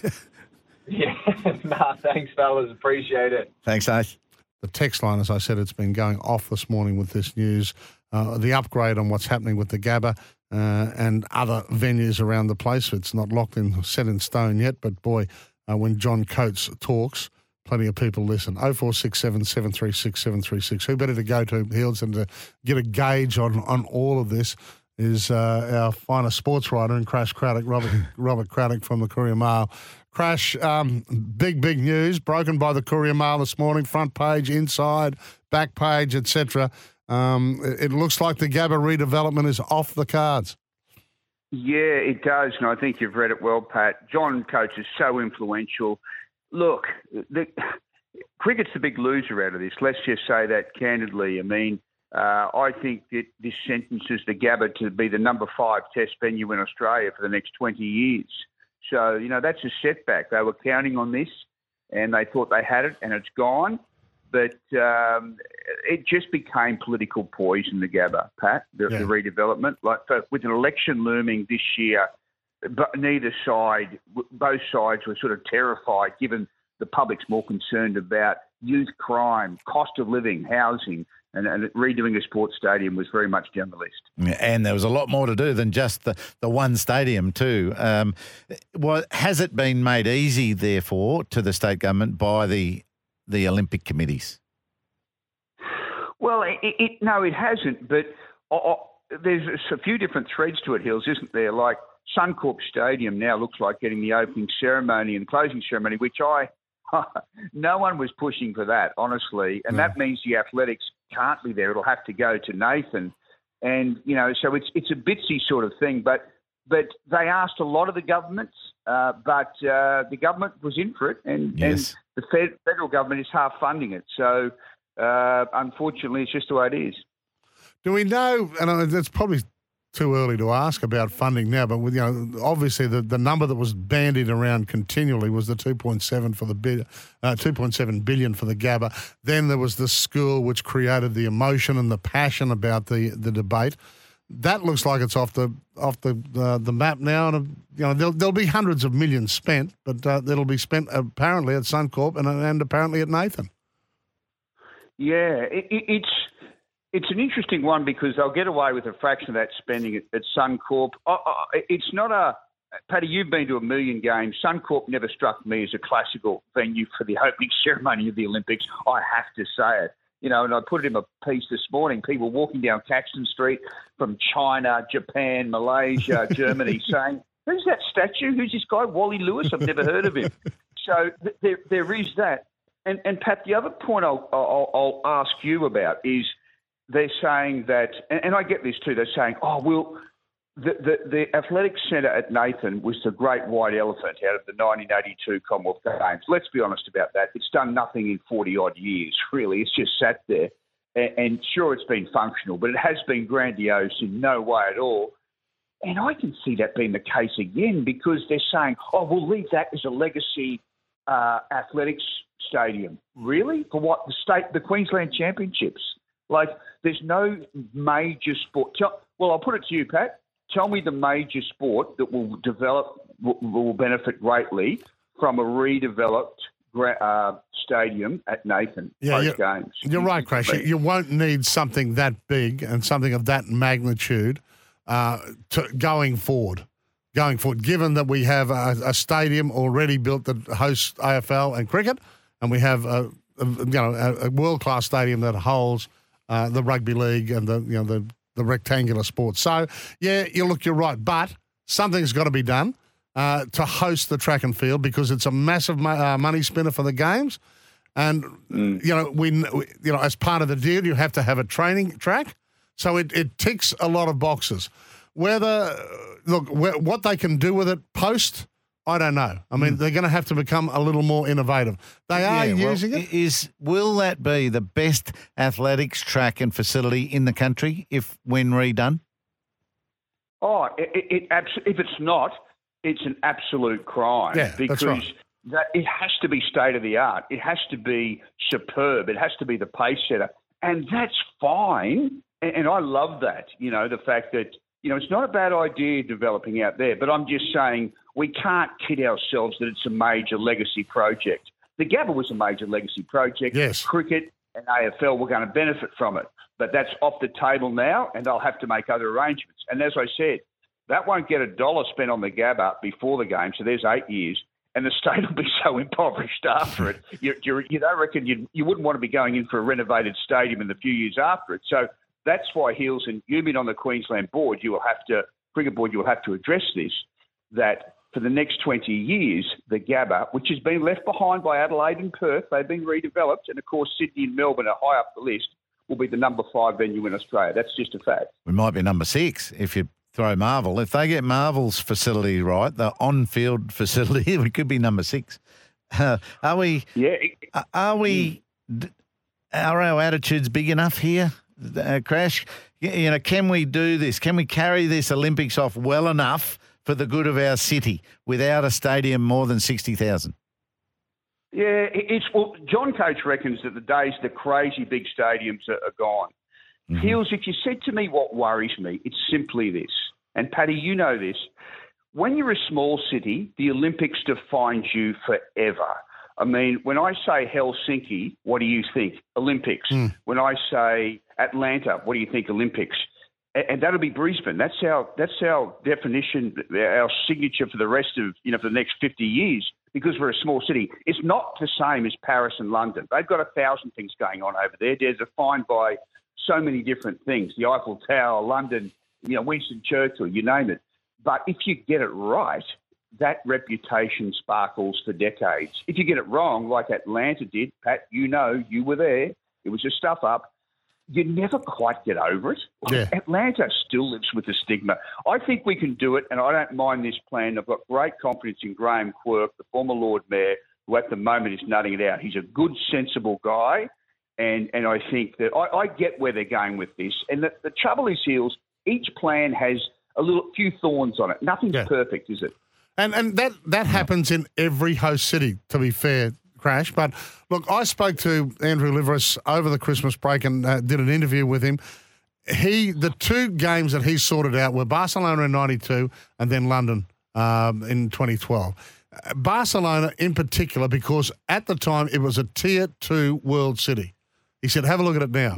yeah, nah, thanks, fellas. Appreciate it. Thanks, Nate the text line, as I said, it's been going off this morning with this news. Uh, the upgrade on what's happening with the Gabba uh, and other venues around the place. It's not locked in, set in stone yet, but boy, uh, when John Coates talks, plenty of people listen. 0467 736 736. Who better to go to, Heals, and to get a gauge on, on all of this is uh, our finest sports writer in Crash Craddock, Robert, Robert Craddock from the Courier Mail. Crash, um, big, big news broken by the Courier Mail this morning. Front page, inside, back page, etc. Um, it, looks like the Gabba redevelopment is off the cards. Yeah, it does, and I think you've read it well, Pat. John Coates is so influential. Look, the, cricket's the big loser out of this. Let's just say that candidly. I mean, Uh, I think that this sentences the Gabba to be the number five test venue in Australia for the next 20 years. So, you know, that's a setback. They were counting on this and they thought they had it and it's gone. But um, it just became political poison, the Gabba, Pat, the, Yeah. the redevelopment. Like so with an election looming this year, but neither side, both sides were sort of terrified, given the public's more concerned about youth crime, cost of living, housing, and, and redoing a sports stadium was very much down the list. And there was a lot more to do than just the, the one stadium, too. Um, well, has it been made easy, therefore, to the state government by the the Olympic committees? Well, it, it, no, it hasn't. But there's a few different threads to it, Hills, isn't there? Like Suncorp Stadium now looks like getting the opening ceremony and closing ceremony, which I no one was pushing for that, honestly, and that means the athletics can't be there. It'll have to go to Nathan, and you know, so it's it's a bitsy sort of thing, but. But they asked a lot of the governments, uh, but uh, the government was in for it, and, Yes. and the fed, federal government is half funding it. So, uh, unfortunately, it's just the way it is. Do we know? And it's probably too early to ask about funding now, but with, you know, obviously the, the number that was bandied around continually was the 2.7 for the uh, 2.7 billion for the Gabba. Then there was the school, which created the emotion and the passion about the the debate. That looks like it's off the off the uh, the map now, and uh, you know there'll, there'll be hundreds of millions spent, but uh, it'll be spent apparently at Suncorp and and apparently at Nathan. Yeah, it, it, it's it's an interesting one because they'll get away with a fraction of that spending at, at Suncorp. Uh, uh, it's not a Paddy. You've been to a million games. Suncorp never struck me as a classical venue for the opening ceremony of the Olympics. I have to say it. You know, and I put it in a piece this morning. People walking down Caxton Street from China, Japan, Malaysia, Germany, saying, "Who's that statue? Who's this guy? Wally Lewis? I've never heard of him." So th- there, there is that. And, and Pat, the other point I'll, I'll, I'll ask you about is they're saying that, and, and I get this too. They're saying, "Oh, well, the, the, the athletics centre at Nathan was the great white elephant out of the 1982 Commonwealth Games. Let's be honest about that. It's done nothing in 40 odd years, really. It's just sat there. And, and sure, it's been functional, but it has been grandiose in no way at all. And I can see that being the case again because they're saying, oh, we'll leave that as a legacy uh, athletics stadium. Really? For what? The state, the Queensland Championships? Like, there's no major sport. Tell, well, I'll put it to you, Pat. Tell me the major sport that will develop, will, will benefit greatly from a redeveloped uh, stadium at Nathan Yeah, you're, games. you're right, Crash. You, you won't need something that big and something of that magnitude uh, to, going forward. Going forward, given that we have a, a stadium already built that hosts AFL and cricket, and we have a, a you know a, a world class stadium that holds uh, the rugby league and the you know the the rectangular sports. So yeah, you look, you're right, but something's got to be done uh, to host the track and field because it's a massive mo- uh, money spinner for the games. And you know, we you know, as part of the deal, you have to have a training track. So it, it ticks a lot of boxes. Whether look wh- what they can do with it post, I don't know. I mean, hmm. they're going to have to become a little more innovative. They are Yeah, well, using it. Is will that be the best athletics track and facility in the country if when redone? Oh, it, it, it abs- if it's not, it's an absolute crime. Yeah, that's because right. that, it has to be state of the art. It has to be superb. It has to be the pace setter, and that's fine. And, and I love that. You know, the fact that you know it's not a bad idea developing out there, but I'm just saying we can't kid ourselves that it's a major legacy project. The Gabba was a major legacy project. Yes. Cricket and AFL were going to benefit from it. But that's off the table now, and they'll have to make other arrangements. And as I said, that won't get a dollar spent on the Gabba before the game, so there's eight years. And the state will be so impoverished after it. You, you, you don't reckon you, you wouldn't want to be going in for a renovated stadium in the few years after it. So that's why Hills and you being on the Queensland board, you will have to, cricket board, you will have to address this, that for the next 20 years, the Gabba, which has been left behind by Adelaide and Perth, they've been redeveloped, and of course Sydney and Melbourne are high up the list, will be the number five venue in Australia. That's just a fact. We might be number six if you throw Marvel. If they get Marvel's facility right, the on-field facility, we could be number six. Uh, are we? Yeah. Are we? Are our attitudes big enough here uh, Crash. You know, can we do this? Can we carry this Olympics off well enough for the good of our city without a stadium more than sixty thousand? Yeah, it's well. John Coates reckons that the days the crazy big stadiums are, are gone. Heals, if you said to me what worries me, it's simply this. And Paddy, you know this. When you're a small city, the Olympics defines you forever. I mean, when I say Helsinki, what do you think? Olympics. Hmm. When I say Atlanta, what do you think? Olympics. A- And that'll be Brisbane. That's our that's our definition, our signature for the rest of you know for the next fifty years. Because we're a small city, it's not the same as Paris and London. They've got a thousand things going on over there. They're defined by so many different things: the Eiffel Tower, London, you know, Winston Churchill, you name it. But if you get it right, that reputation sparkles for decades. If you get it wrong, like Atlanta did, Pat, you know, you were there. It was a stuff up. You never quite get over it. Yeah. Atlanta still lives with the stigma. I think we can do it, and I don't mind this plan. I've got great confidence in Graham Quirk, the former Lord Mayor, who at the moment is nutting it out. He's a good, sensible guy, and and I think that I, I get where they're going with this. And the, the trouble is, Heals, each plan has a little few thorns on it. Nothing's Yeah. perfect, is it? And and that that happens in every host city. To be fair, Crash. But look, I spoke to Andrew Liveris over the Christmas break and uh, did an interview with him. He the two games that he sorted out were Barcelona in '92 and then London um, in 2012. Uh, Barcelona in particular, because at the time it was a tier two world city. He said, "Have a look at it now.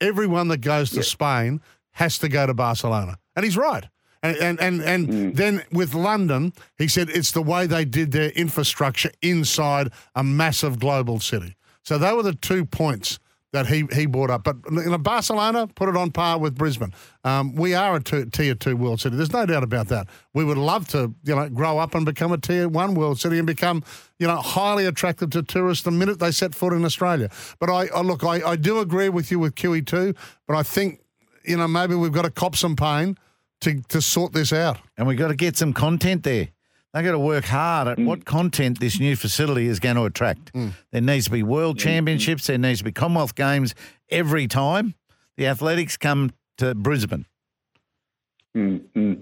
Everyone that goes to Spain has to go to Barcelona," and he's right. And and and, and then with London, he said it's the way they did their infrastructure inside a massive global city. So they were the two points that he, he brought up. But you know, Barcelona put it on par with Brisbane. Um, we are a two, tier two world city. There's no doubt about that. We would love to you know grow up and become a tier one world city and become you know highly attractive to tourists the minute they set foot in Australia. But I, I look, I, I do agree with you with QE two. But I think you know maybe we've got to cop some pain to to sort this out. And we've got to get some content there. They've got to work hard at mm. what content this new facility is going to attract. Mm. There needs to be world championships. There needs to be Commonwealth Games every time the athletics come to Brisbane. Mm-hmm.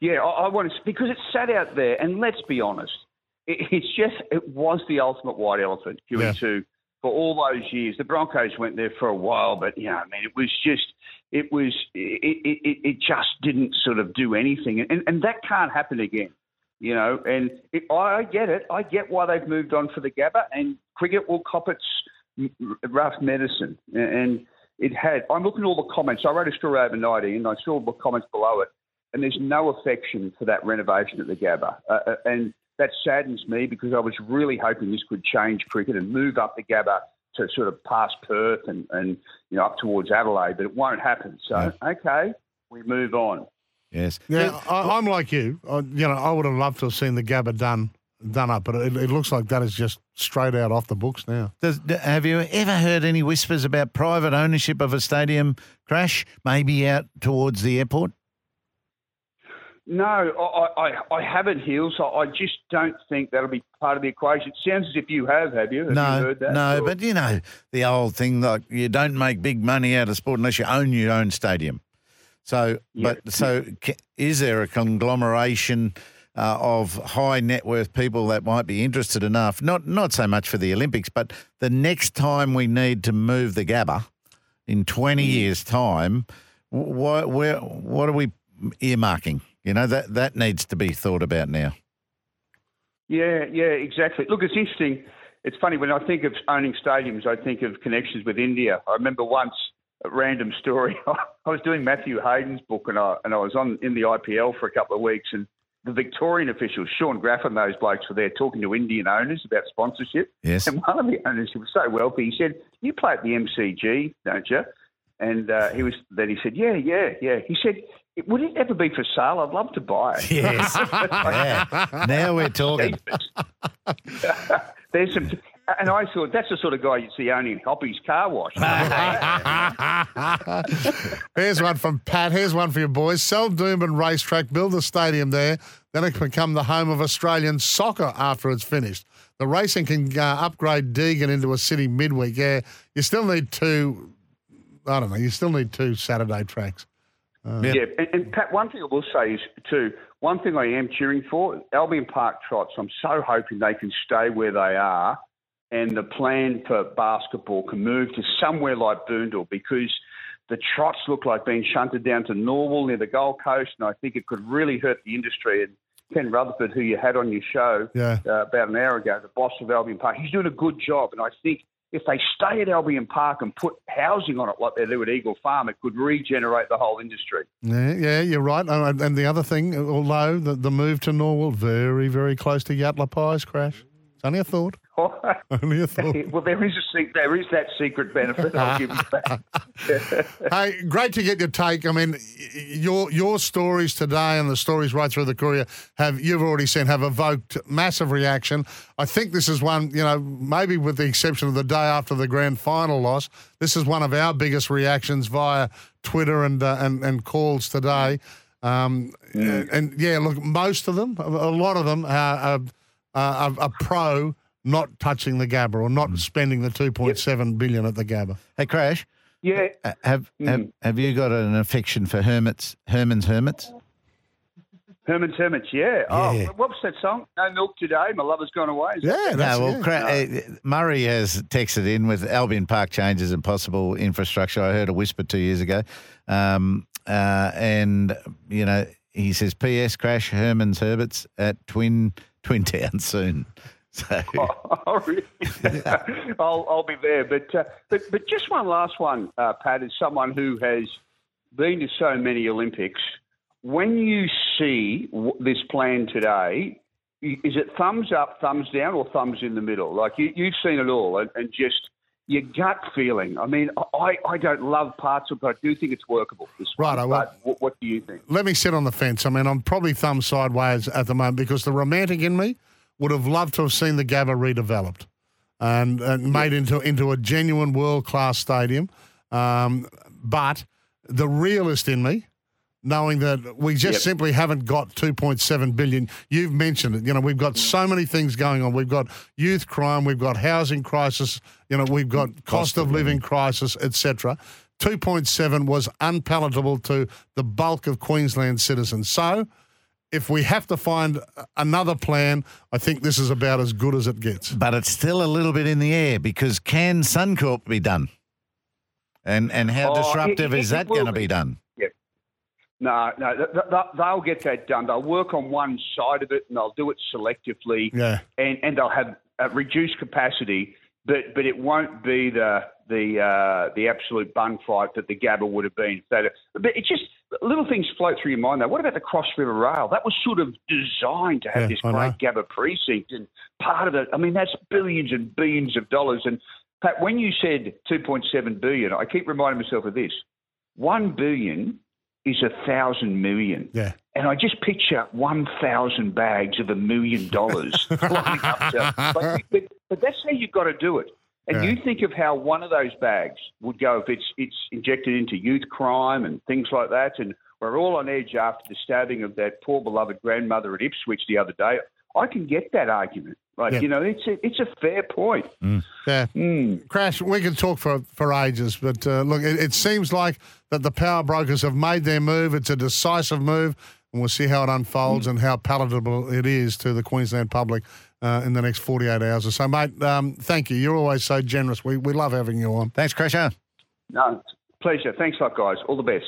Yeah, I, I want to because it's sat out there, and let's be honest, it, it's just it was the ultimate white elephant QE2 for all those years. The Broncos went there for a while, but yeah, I mean, it was just it was it it, it, just didn't sort of do anything, and and that can't happen again. You know, and it, I get it. I get why they've moved on for the Gabba, and cricket will cop its rough medicine. And it had. I'm looking at all the comments. I wrote a story overnight, and I saw the comments below it, and there's no affection for that renovation at the Gabba, uh, and that saddens me because I was really hoping this could change cricket and move up the Gabba to sort of past Perth and, and you know up towards Adelaide, but it won't happen. So okay, we move on. Yes. Yeah, I, I'm like you. I, you know, I would have loved to have seen the Gabba done done up, but it, it looks like that is just straight out off the books now. Does, have you ever heard any whispers about private ownership of a stadium crash, maybe out towards the airport? No, I, I, I haven't, Heals. I, I just don't think that'll be part of the equation. It sounds as if you have, have you? Have no, you heard that? no, Or- but you know the old thing like you don't make big money out of sport unless you own your own stadium. So, but so is there a conglomeration uh, of high net worth people that might be interested enough? Not not so much for the Olympics, but the next time we need to move the Gabba in twenty years' time, what where what are we earmarking? You know that that needs to be thought about now. Yeah, yeah, exactly. Look, it's interesting. It's funny when I think of owning stadiums, I think of connections with India. I remember once a random story. I was doing Matthew Hayden's book, and I and I was on in the IPL for a couple of weeks, and the Victorian officials, Shaun Graf and those blokes were there talking to Indian owners about sponsorship. Yes. And one of the owners, who was so wealthy, he said, "You play at the MCG, don't you?" And uh, he was. Then he said, "Yeah, yeah, yeah." He said, "Would it ever be for sale? I'd love to buy it." Yes. yeah. Now we're talking. There's some, and I thought that's the sort of guy you see only in Hoppy's car wash. Here's one from Pat. Here's one for your boys. Sell Doomben Racetrack, build a stadium there, then it can become the home of Australian soccer after it's finished. The racing can uh, upgrade Deagon into a city midweek. Yeah, you still need two I don't know. You still need two Saturday tracks. Uh, Yeah, and, and Pat, one thing I will say is too. One thing I am cheering for Albion Park trots. I'm so hoping they can stay where they are, and the plan for basketball can move to somewhere like Boondall because the trots look like being shunted down to Norwell near the Gold Coast, and I think it could really hurt the industry. And Ken Rutherford, who you had on your show Yeah. uh, about an hour ago, the boss of Albion Park, he's doing a good job, and I think. If they stay at Albion Park and put housing on it like they do at Eagle Farm, it could regenerate the whole industry. Yeah, yeah, you're right. And, the other thing, although the, the move to Norwell, very, very close to Yatala Pies crash. It's only a thought. Only a thought. well, there is a se- there is that secret benefit. I'll give you that. hey, great to get your take. I mean, your your stories today and the stories right through the courier have you've already seen have evoked massive reaction. I think this is one, you know, maybe with the exception of the day after the grand final loss, this is one of our biggest reactions via Twitter and uh, and, and calls today. Um, and, and yeah, look, most of them, a a lot of them are, are, are, are pro not touching the Gabba or not spending the two point seven billion at the Gabba. Hey, Crash. Yeah. Uh, have, have have you got an affection for hermits? Herman's hermits. Herman's Hermits, yeah. Oh, what's that song? No milk today. My lover's gone away. Is that- no, well, Cra- uh, Murray has texted in with Albion Park changes and possible infrastructure. I heard a whisper two years ago, um, uh, and you know he says, "P.S. Crash Herman's Herberts at Twin Twin Town soon." So Oh, really? I'll, I'll be there. But, uh, but, but just one last one, uh, Pat, as someone who has been to so many Olympics, when you see w- this plan today, is it thumbs up, thumbs down, or thumbs in the middle? Like you, you've seen it all, and, and just your gut feeling. I mean, I, I don't love parts of it, but I do think it's workable. Right, one. But what, what do you think? let me sit on the fence. I mean, I'm probably thumb sideways at the moment because the romantic in me would have loved to have seen the Gabba redeveloped and, and made into into a genuine world class stadium. Um, but the realist in me, knowing that we just Yep. simply haven't got 2.7 billion. You've mentioned it. You know, we've got so mm. many things going on. We've got youth crime, we've got housing crisis, you know, we've got cost of living crisis, etc. 2.7 was unpalatable to the bulk of Queensland citizens. So, if we have to find another plan, I think this is about as good as it gets. But it's still a little bit in the air because can Suncorp be done? And and how Oh, disruptive it- is it that going to be. be done? No, no, th- th- th- they'll get that done. They'll work on one side of it, and they'll do it selectively. Yeah. and and they'll have uh, reduced capacity, but but it won't be the the uh, the absolute bun fight that the Gabba would have been. So, but it's just little things float through your mind. Though, what about the Cross River Rail? That was sort of designed to have Yeah, this I great Gabba precinct, and part of it. I mean, that's billions and billions of dollars. And Pat, when you said 2.7 billion, I keep reminding myself of this: one billion is a thousand million. Yeah. And I just picture 1,000 bags of a million dollars lining up to- but, but, but that's how you've got to do it. And Yeah. you think of how one of those bags would go if it's it's injected into youth crime and things like that. And we're all on edge after the stabbing of that poor beloved grandmother at Ipswich the other day. I can get that argument. Like, Yeah. you know, it's a, it's a fair point. Yeah. Mm. Crash, we can talk for, for ages, but uh, look, it, it seems like that the power brokers have made their move. It's a decisive move, and we'll see how it unfolds and how palatable it is to the Queensland public uh, in the next 48 hours or so. Mate, um, thank you. You're always so generous. We, we love having you on. Thanks, Crasher. No, pleasure. Thanks a lot, guys. All the best.